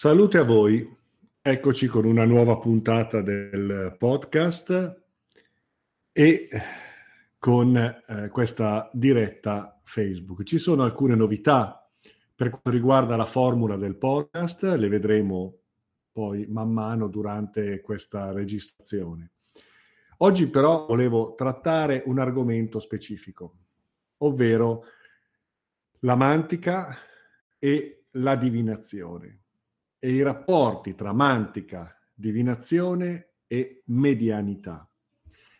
Salute a voi, eccoci con una nuova puntata del podcast e con eh, questa diretta Facebook. Ci sono alcune novità per quanto riguarda la formula del podcast, le vedremo poi man mano durante questa registrazione. Oggi però volevo trattare un argomento specifico, ovvero la mantica e la divinazione e i rapporti tra mantica, divinazione e medianità.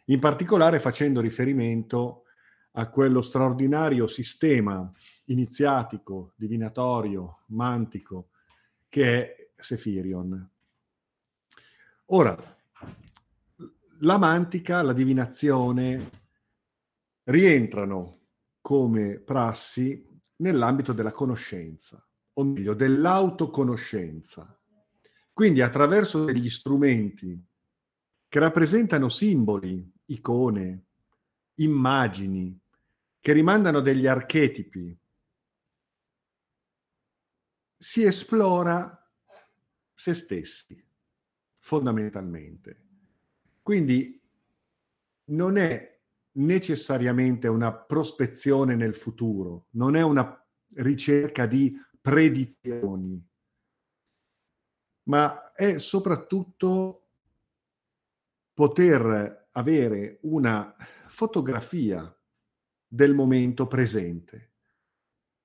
In particolare facendo riferimento a quello straordinario sistema iniziatico, divinatorio, mantico che è Sefirion. Ora, la mantica, la divinazione rientrano come prassi nell'ambito della conoscenza o meglio, dell'autoconoscenza. Quindi attraverso degli strumenti che rappresentano simboli, icone, immagini, che rimandano degli archetipi, si esplora se stessi, fondamentalmente. Quindi non è necessariamente una prospezione nel futuro, non è una ricerca di predizioni, ma è soprattutto poter avere una fotografia del momento presente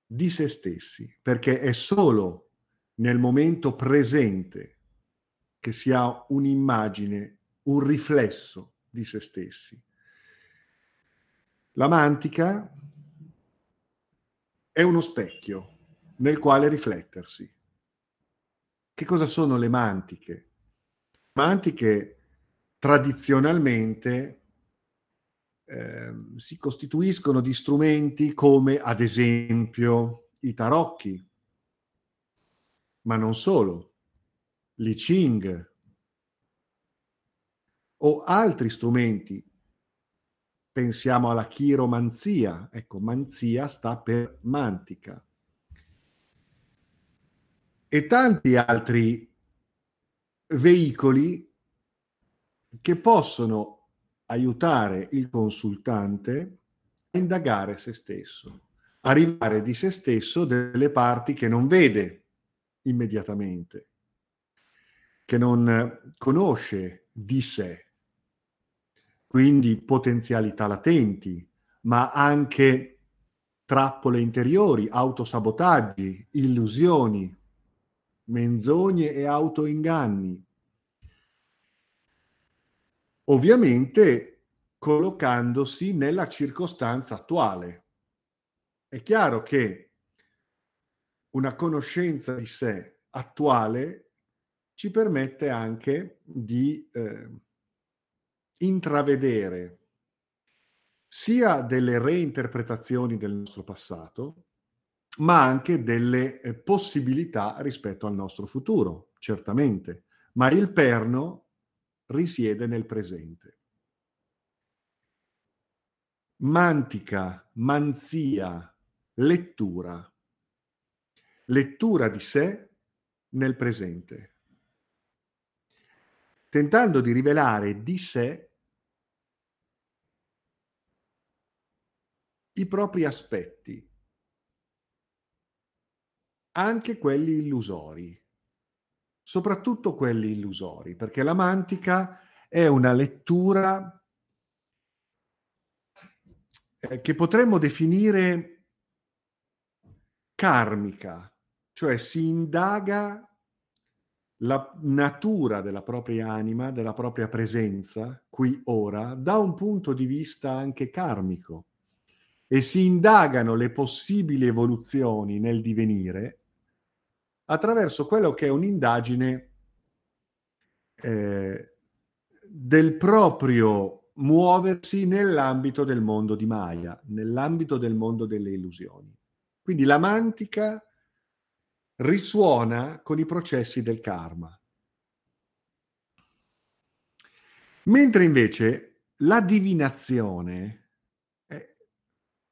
di se stessi, perché è solo nel momento presente che si ha un'immagine, un riflesso di se stessi. La mantica è uno specchio nel quale riflettersi. Che cosa sono le mantiche? Mantiche tradizionalmente eh, si costituiscono di strumenti come ad esempio i tarocchi, ma non solo, l'I Ching o altri strumenti. Pensiamo alla chiromanzia, ecco, manzia sta per mantica e tanti altri veicoli che possono aiutare il consultante a indagare se stesso, arrivare di se stesso delle parti che non vede immediatamente, che non conosce di sé, quindi potenzialità latenti, ma anche trappole interiori, autosabotaggi, illusioni, menzogne e autoinganni. Ovviamente collocandosi nella circostanza attuale. È chiaro che una conoscenza di sé attuale ci permette anche di eh, intravedere sia delle reinterpretazioni del nostro passato, ma anche delle eh, possibilità rispetto al nostro futuro, certamente. Ma il perno risiede nel presente. Mantica, manzia, lettura. Lettura di sé nel presente. Tentando di rivelare di sé i propri aspetti, anche quelli illusori, soprattutto quelli illusori, perché la mantica è una lettura eh, che potremmo definire karmica, cioè si indaga la natura della propria anima, della propria presenza, qui ora, da un punto di vista anche karmico. E si indagano le possibili evoluzioni nel divenire attraverso quello che è un'indagine eh, del proprio muoversi nell'ambito del mondo di Maya, nell'ambito del mondo delle illusioni. Quindi la mantica risuona con i processi del karma. Mentre invece la divinazione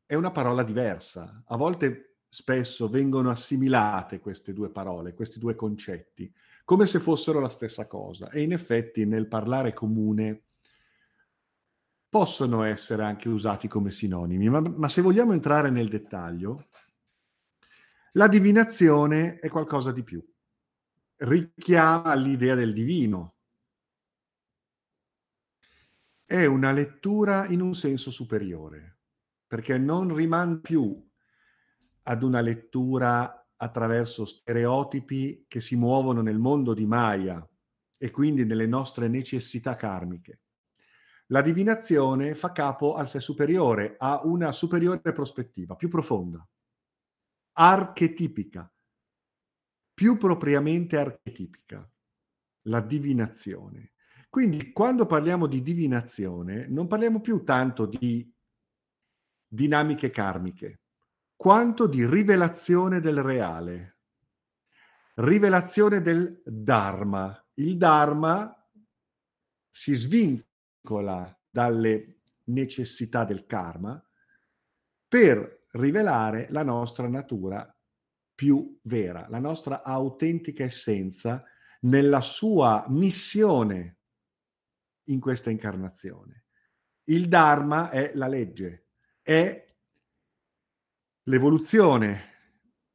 è, una parola diversa. A volte spesso vengono assimilate queste due parole, questi due concetti, come se fossero la stessa cosa. E in effetti nel parlare comune possono essere anche usati come sinonimi, ma, ma se vogliamo entrare nel dettaglio, la divinazione è qualcosa di più. Richiama l'idea del divino. È una lettura in un senso superiore, perché non rimane più ad una lettura attraverso stereotipi che si muovono nel mondo di Maya e quindi nelle nostre necessità karmiche. La divinazione fa capo al sé superiore, ha una superiore prospettiva, più profonda, archetipica, più propriamente archetipica, la divinazione. Quindi quando parliamo di divinazione non parliamo più tanto di dinamiche karmiche, quanto di rivelazione del reale, rivelazione del Dharma. Il Dharma si svincola vincola dalle necessità del karma per rivelare la nostra natura più vera, la nostra autentica essenza nella sua missione in questa incarnazione. Il Dharma è la legge, è l'evoluzione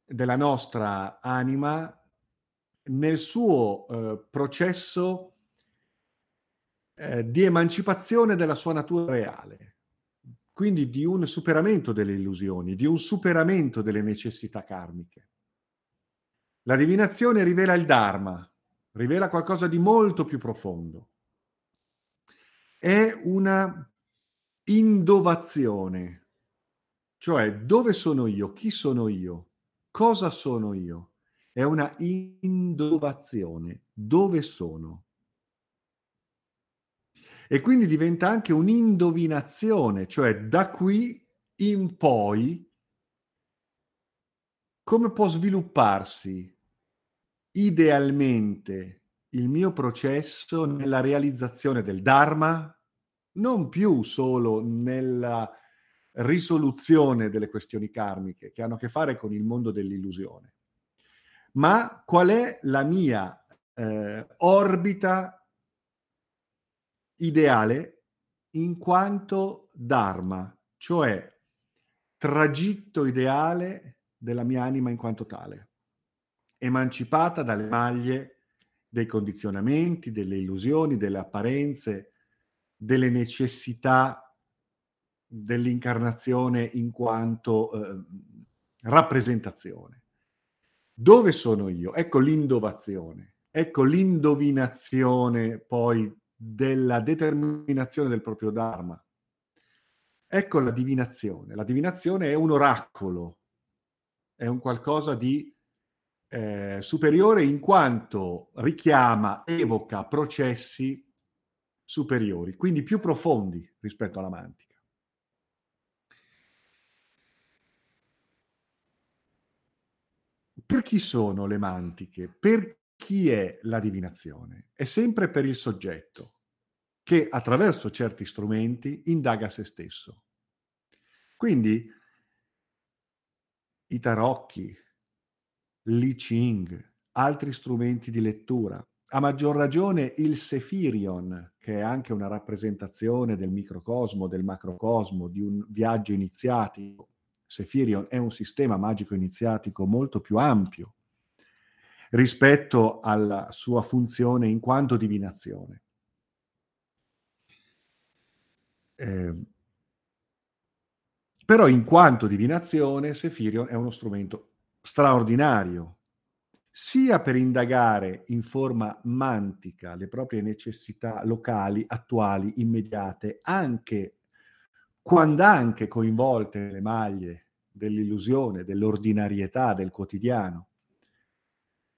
della nostra anima nel suo eh, processo eh, di emancipazione della sua natura reale, quindi di un superamento delle illusioni, di un superamento delle necessità karmiche. La divinazione rivela il Dharma, rivela qualcosa di molto più profondo. È una indovazione, cioè dove sono io, chi sono io, cosa sono io. È una indovazione, dove sono? E quindi diventa anche un'indovinazione, cioè da qui in poi come può svilupparsi idealmente il mio processo nella realizzazione del Dharma, non più solo nella risoluzione delle questioni karmiche che hanno a che fare con il mondo dell'illusione, ma qual è la mia eh, orbita ideale in quanto Dharma, cioè tragitto ideale della mia anima in quanto tale, emancipata dalle maglie dei condizionamenti, delle illusioni, delle apparenze, delle necessità dell'incarnazione in quanto eh, rappresentazione. Dove sono io? Ecco l'indovazione, ecco l'indovinazione poi della determinazione del proprio Dharma. Ecco la divinazione. La divinazione è un oracolo, è un qualcosa di eh, superiore in quanto richiama, evoca processi superiori, quindi più profondi rispetto alla mantica. Per chi sono le mantiche? Per chi è la divinazione? È sempre per il soggetto che attraverso certi strumenti indaga se stesso. Quindi i tarocchi, l'I Ching, altri strumenti di lettura, a maggior ragione il Sefirion, che è anche una rappresentazione del microcosmo, del macrocosmo, di un viaggio iniziatico. Sefirion è un sistema magico iniziatico molto più ampio rispetto alla sua funzione in quanto divinazione. Eh, però in quanto divinazione, Sefirion è uno strumento straordinario, sia per indagare in forma mantica le proprie necessità locali, attuali, immediate, anche quando anche coinvolte nelle maglie dell'illusione, dell'ordinarietà, del quotidiano,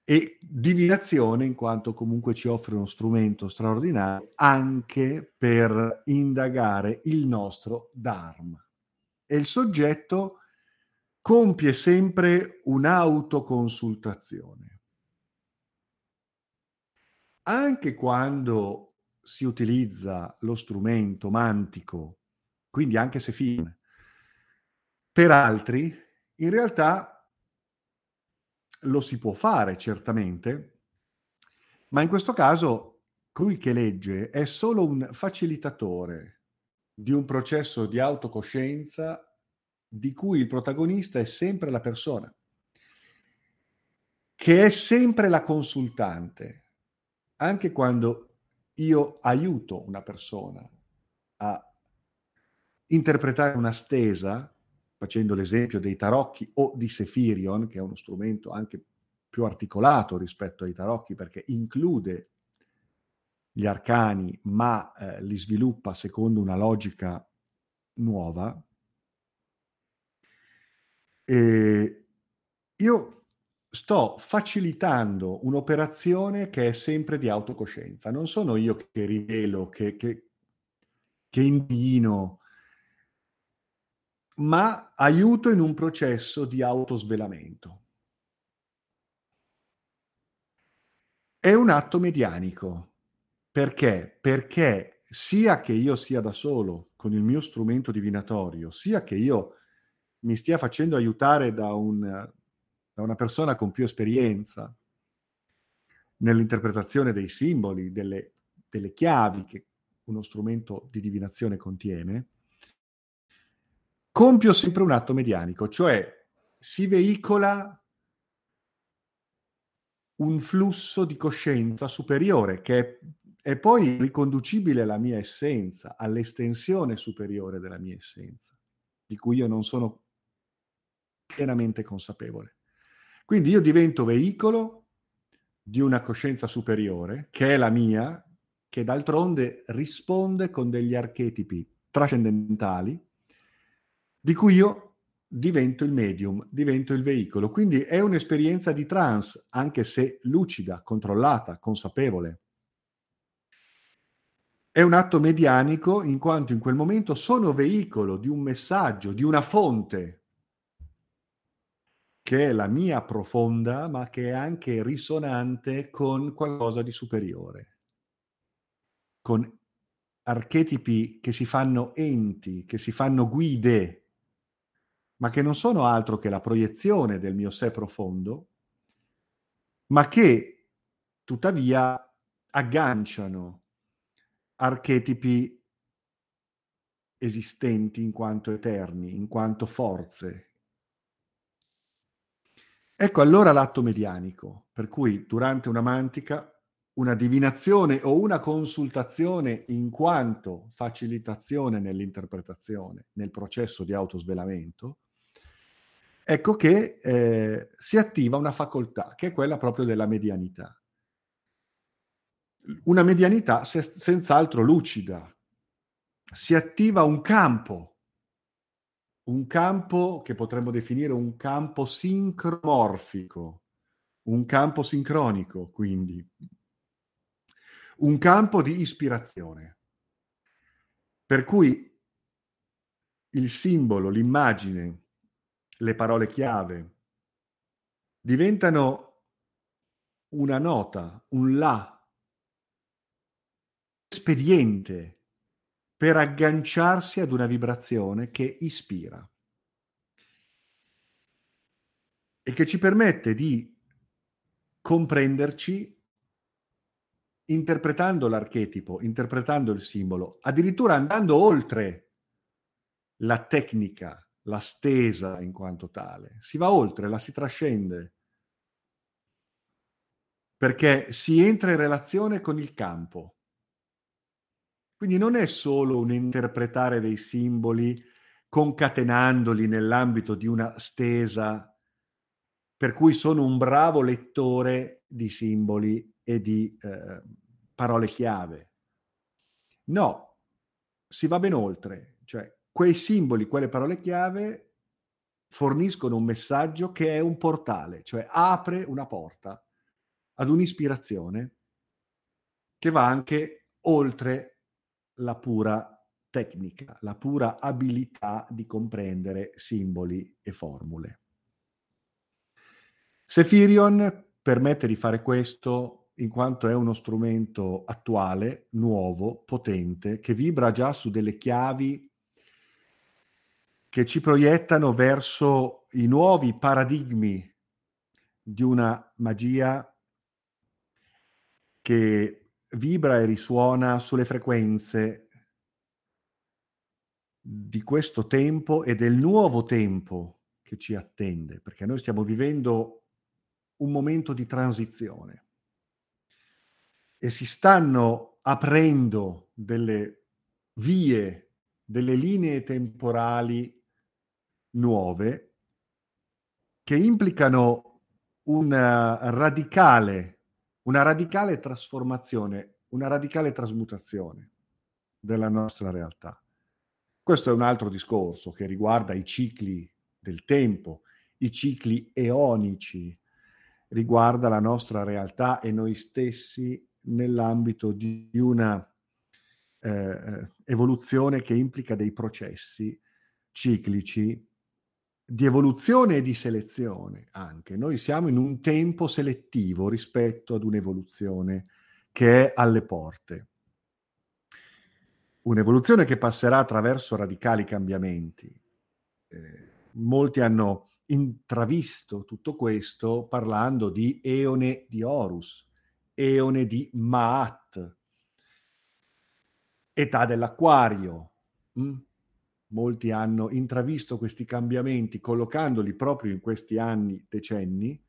e divinazione in quanto comunque ci offre uno strumento straordinario anche per indagare il nostro Dharma. E il soggetto compie sempre un'autoconsultazione. Anche quando si utilizza lo strumento mantico, quindi anche se fine, per altri, in realtà lo si può fare certamente, ma in questo caso colui che legge è solo un facilitatore di un processo di autocoscienza di cui il protagonista è sempre la persona, che è sempre la consultante, anche quando io aiuto una persona a interpretare una stesa, facendo l'esempio dei tarocchi o di Sefirion, che è uno strumento anche più articolato rispetto ai tarocchi perché include gli arcani ma eh, li sviluppa secondo una logica nuova, e io sto facilitando un'operazione che è sempre di autocoscienza. Non sono io che rivelo, che, che, che indino, ma aiuto in un processo di autosvelamento. È un atto medianico. Perché? Perché sia che io sia da solo con il mio strumento divinatorio, sia che io mi stia facendo aiutare da, un, da una persona con più esperienza nell'interpretazione dei simboli, delle, delle chiavi che uno strumento di divinazione contiene, compio sempre un atto medianico, cioè si veicola un flusso di coscienza superiore che è, è, poi riconducibile alla mia essenza, all'estensione superiore della mia essenza, di cui io non sono pienamente consapevole. Quindi io divento veicolo di una coscienza superiore, che è la mia, che d'altronde risponde con degli archetipi trascendentali, di cui io divento il medium, divento il veicolo. Quindi è un'esperienza di trance, anche se lucida, controllata, consapevole. È un atto medianico in quanto in quel momento sono veicolo di un messaggio, di una fonte che è la mia profonda, ma che è anche risonante con qualcosa di superiore, con archetipi che si fanno enti, che si fanno guide, ma che non sono altro che la proiezione del mio sé profondo, ma che tuttavia agganciano archetipi esistenti in quanto eterni, in quanto forze, Ecco allora l'atto medianico, per cui durante una mantica una divinazione o una consultazione in quanto facilitazione nell'interpretazione, nel processo di autosvelamento, ecco che eh, si attiva una facoltà, che è quella proprio della medianità. Una medianità se, senz'altro lucida. Si attiva un campo un campo che potremmo definire un campo sincromorfico, un campo sincronico, quindi un campo di ispirazione. Per cui il simbolo, l'immagine, le parole chiave. Diventano una nota, un la, espediente per agganciarsi ad una vibrazione che ispira. E che ci permette di comprenderci interpretando l'archetipo, interpretando il simbolo, addirittura andando oltre la tecnica, la stesa in quanto tale. Si va oltre, la si trascende, perché si entra in relazione con il campo. Quindi non è solo un interpretare dei simboli concatenandoli nell'ambito di una stesa, per cui sono un bravo lettore di simboli e di eh, parole chiave. No, si va ben oltre, cioè quei simboli, quelle parole chiave forniscono un messaggio che è un portale, cioè apre una porta ad un'ispirazione che va anche oltre la pura tecnica, la pura abilità di comprendere simboli e formule. Sefirion permette di fare questo in quanto è uno strumento attuale, nuovo, potente, che vibra già su delle chiavi che ci proiettano verso i nuovi paradigmi di una magia che vibra e risuona sulle frequenze di questo tempo e del nuovo tempo che ci attende, perché noi stiamo vivendo un momento di transizione. E si stanno aprendo delle vie, delle linee temporali nuove che implicano una radicale, una radicale trasformazione, una radicale trasmutazione della nostra realtà. Questo è un altro discorso che riguarda i cicli del tempo, i cicli eonici, riguarda la nostra realtà e noi stessi nell'ambito di una eh, eh evoluzione che implica dei processi ciclici di evoluzione e di selezione anche. Noi siamo in un tempo selettivo rispetto ad un'evoluzione che è alle porte. Un'evoluzione che passerà attraverso radicali cambiamenti. Eh, molti hanno intravisto tutto questo parlando di Eone di Horus, Eone di Maat, età dell'acquario. Mm? Molti hanno intravisto questi cambiamenti collocandoli proprio in questi anni, decenni,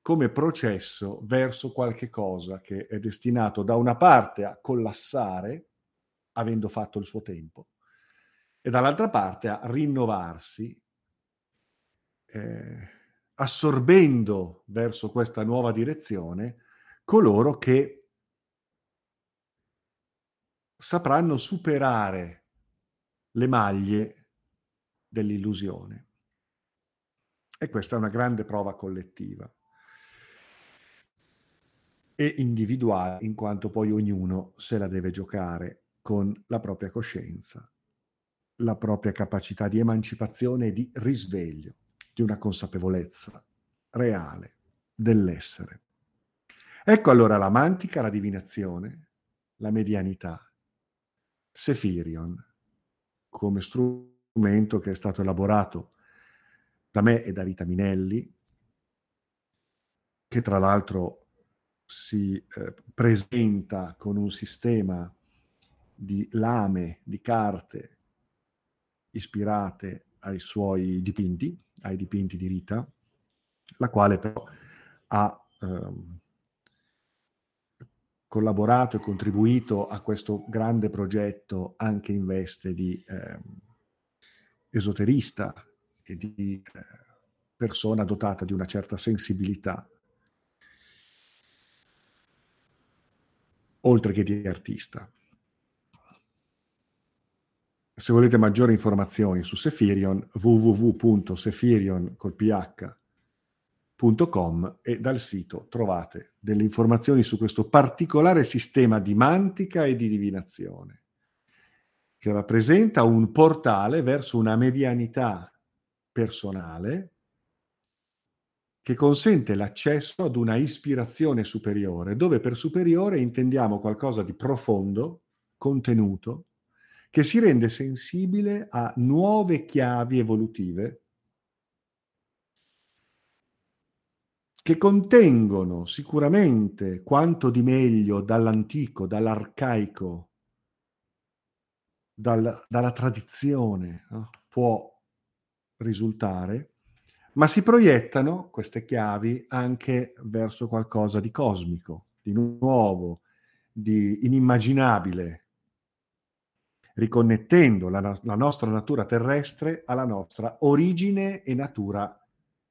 come processo verso qualche cosa che è destinato da una parte a collassare, avendo fatto il suo tempo, e dall'altra parte a rinnovarsi, eh, assorbendo verso questa nuova direzione coloro che sapranno superare le maglie dell'illusione. E questa è una grande prova collettiva e individuale, in quanto poi ognuno se la deve giocare con la propria coscienza, la propria capacità di emancipazione e di risveglio, di una consapevolezza reale dell'essere. Ecco allora la mantica, la divinazione, la medianità, Sefirion, come strumento che è stato elaborato da me e da Rita Minelli, che tra l'altro si eh, presenta con un sistema di lame, di carte ispirate ai suoi dipinti, ai dipinti di Rita, la quale però ha ehm, collaborato e contribuito a questo grande progetto anche in veste di eh, esoterista e di eh, persona dotata di una certa sensibilità, oltre che di artista. Se volete maggiori informazioni su Sefirion, www.sefirion e dal sito trovate delle informazioni su questo particolare sistema di mantica e di divinazione che rappresenta un portale verso una medianità personale che consente l'accesso ad una ispirazione superiore, dove per superiore intendiamo qualcosa di profondo, contenuto, che si rende sensibile a nuove chiavi evolutive che contengono sicuramente quanto di meglio dall'antico, dall'arcaico, dal, dalla tradizione no? può risultare, ma si proiettano queste chiavi anche verso qualcosa di cosmico, di nuovo, di inimmaginabile, riconnettendo la, la nostra natura terrestre alla nostra origine e natura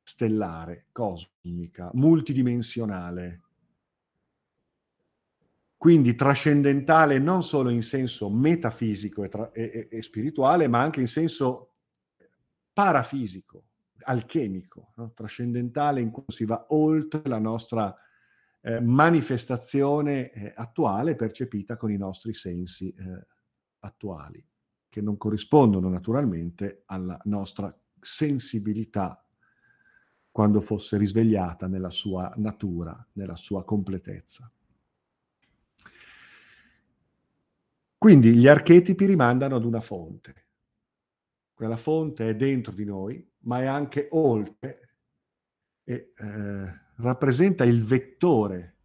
stellare, cosmica, multidimensionale. Quindi trascendentale non solo in senso metafisico e, tra- e, e spirituale, ma anche in senso parafisico, alchemico, no? trascendentale in cui si va oltre la nostra eh, manifestazione eh, attuale percepita con i nostri sensi eh, attuali, che non corrispondono naturalmente alla nostra sensibilità quando fosse risvegliata nella sua natura, nella sua completezza. Quindi gli archetipi rimandano ad una fonte. Quella fonte è dentro di noi, ma è anche oltre e eh, rappresenta il vettore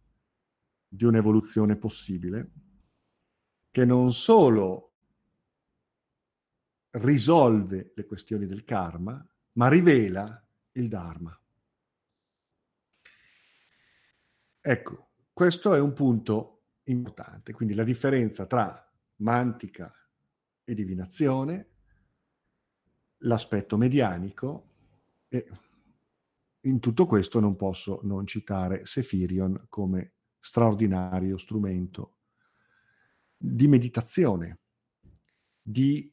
di un'evoluzione possibile che non solo risolve le questioni del karma, ma rivela il Dharma. Ecco, questo è un punto importante, quindi la differenza tra mantica e divinazione, l'aspetto medianico e in tutto questo non posso non citare Sefirion come straordinario strumento di meditazione, di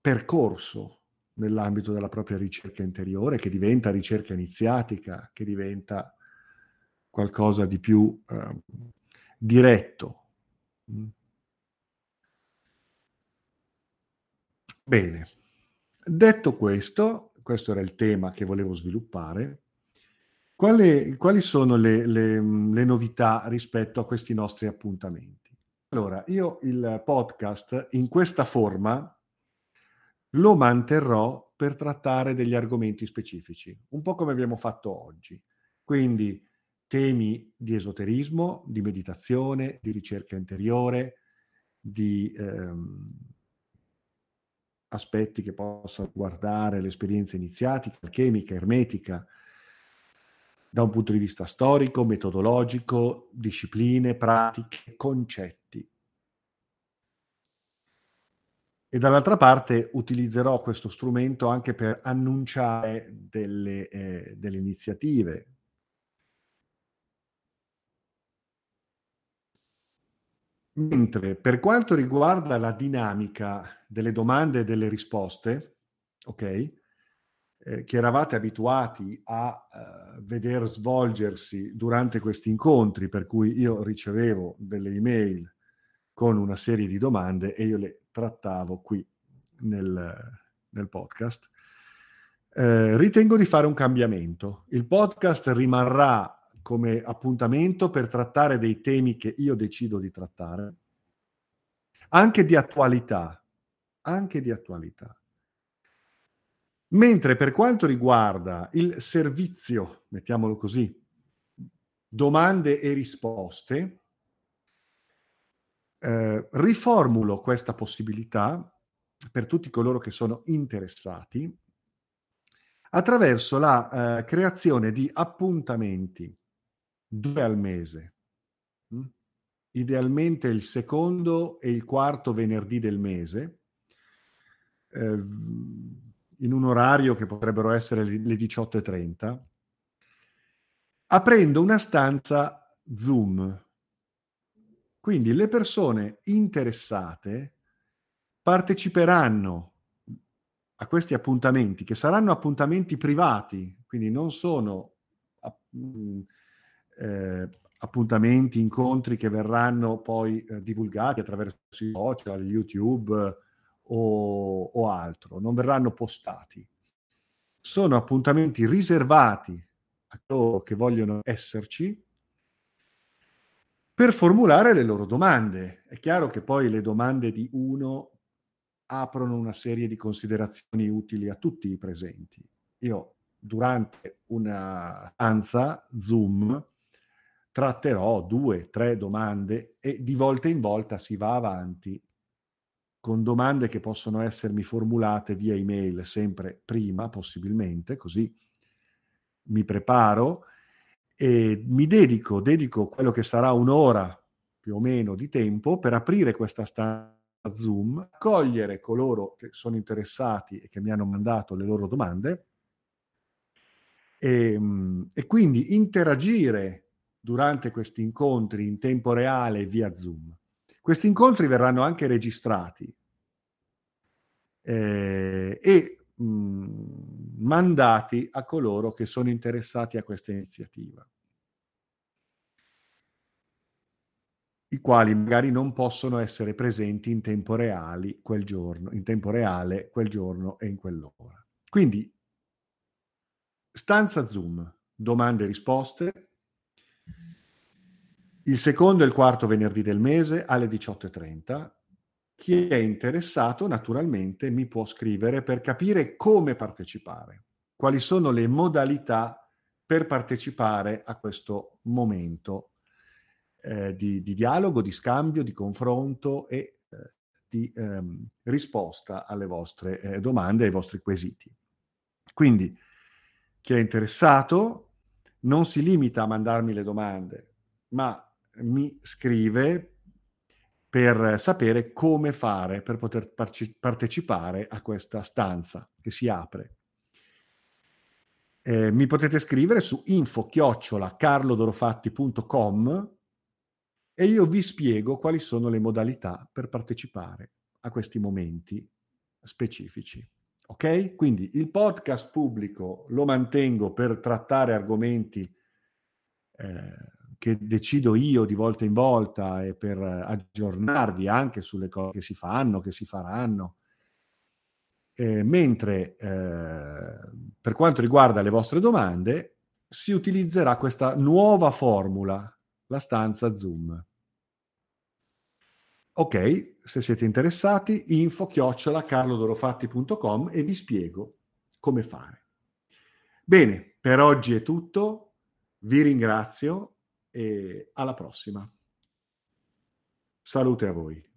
percorso nell'ambito della propria ricerca interiore, che diventa ricerca iniziatica, che diventa qualcosa di più eh, diretto. Bene, detto questo, questo era il tema che volevo sviluppare, quali, quali sono le, le, le novità rispetto a questi nostri appuntamenti? Allora, io il podcast in questa forma lo manterrò per trattare degli argomenti specifici, un po' come abbiamo fatto oggi. Quindi temi di esoterismo, di meditazione, di ricerca interiore, di ehm, aspetti che possano guardare l'esperienza iniziatica, alchemica, ermetica, da un punto di vista storico, metodologico, discipline, pratiche, concetti. E dall'altra parte utilizzerò questo strumento anche per annunciare delle, eh, delle iniziative. Mentre per quanto riguarda la dinamica delle domande e delle risposte, ok, eh, che eravate abituati a eh, veder svolgersi durante questi incontri, per cui io ricevevo delle email con una serie di domande e io le trattavo qui nel, nel podcast, eh, ritengo di fare un cambiamento. Il podcast rimarrà come appuntamento per trattare dei temi che io decido di trattare, anche di attualità, anche di attualità. Mentre per quanto riguarda il servizio, mettiamolo così, domande e risposte, eh, riformulo questa possibilità per tutti coloro che sono interessati attraverso la eh, creazione di appuntamenti due al mese? Mm? idealmente il secondo e il quarto venerdì del mese, eh, in un orario che potrebbero essere le 18.30, aprendo una stanza Zoom quindi le persone interessate parteciperanno a questi appuntamenti, che saranno appuntamenti privati, quindi non sono mm, eh, appuntamenti, incontri che verranno poi eh, divulgati attraverso i social, YouTube o, o altro, non verranno postati. Sono appuntamenti riservati a coloro che vogliono esserci per formulare le loro domande. È chiaro che poi le domande di uno aprono una serie di considerazioni utili a tutti i presenti. Io durante una stanza Zoom tratterò due, tre domande e di volta in volta si va avanti con domande che possono essermi formulate via email sempre prima, possibilmente, così mi preparo e mi dedico, dedico quello che sarà un'ora più o meno di tempo per aprire questa stanza Zoom, cogliere coloro che sono interessati e che mi hanno mandato le loro domande e, ehm, e quindi interagire durante questi incontri in tempo reale via Zoom. Questi incontri verranno anche registrati eh, e mh, mandati a coloro che sono interessati a questa iniziativa, i quali magari non possono essere presenti in tempo reale quel giorno, in tempo reale quel giorno e in quell'ora. Quindi stanza Zoom, domande e risposte, il secondo e il quarto venerdì del mese alle 18.30 chi è interessato naturalmente mi può scrivere per capire come partecipare, quali sono le modalità per partecipare a questo momento eh, di, di, dialogo, di scambio, di confronto e eh, di ehm, risposta alle vostre eh, domande, ai vostri quesiti. Quindi chi è interessato non si limita a mandarmi le domande, ma mi scrive per sapere come fare per poter parce- partecipare a questa stanza che si apre. Eh, mi potete scrivere su info-carlodorofatti.com e io vi spiego quali sono le modalità per partecipare a questi momenti specifici. Ok? Quindi il podcast pubblico lo mantengo per trattare argomenti eh, che decido io di volta in volta e per aggiornarvi anche sulle cose che si fanno, che si faranno. Eh, mentre eh, per quanto riguarda le vostre domande, si utilizzerà questa nuova formula, la stanza Zoom. Ok, se siete interessati, info chiocciola carlodorofatti.com e vi spiego come fare. Bene, per oggi è tutto, vi ringrazio e alla prossima. Salute a voi.